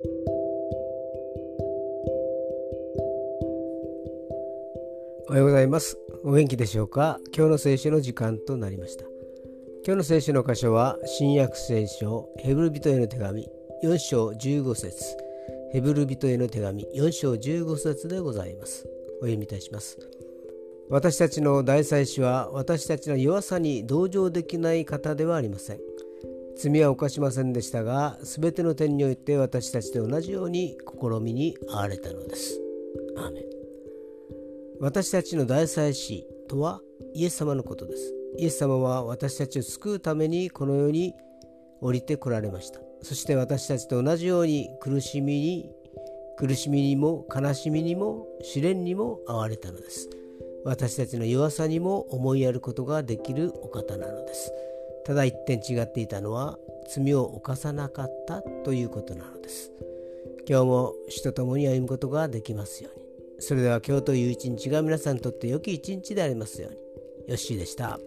おはようございます。お元気でしょうか？今日の聖書の時間となりました。今日の聖書の箇所は、新約聖書、ヘブル人への手紙、4章15節ヘブル人への手紙、4章15節でございます。お読みいたします。私たちの大祭司は、私たちの弱さに同情できない方ではありません。罪は犯しませんでしたが、すべての点において私たちと同じように試みに遭われたのです。ア私たちの大祭司とはイエス様のことです。イエス様は私たちを救うためにこの世に降りてこられました。そして私たちと同じように苦しみに苦しみにも悲しみにも試練にも遭われたのです。私たちの弱さにも思いやることができるお方なのです。ただ一点違っていたのは罪を犯さなかったということなのです。今日も死と共に歩むことができますように。それでは今日という一日が皆さんにとって良き一日でありますように。よッしーでした。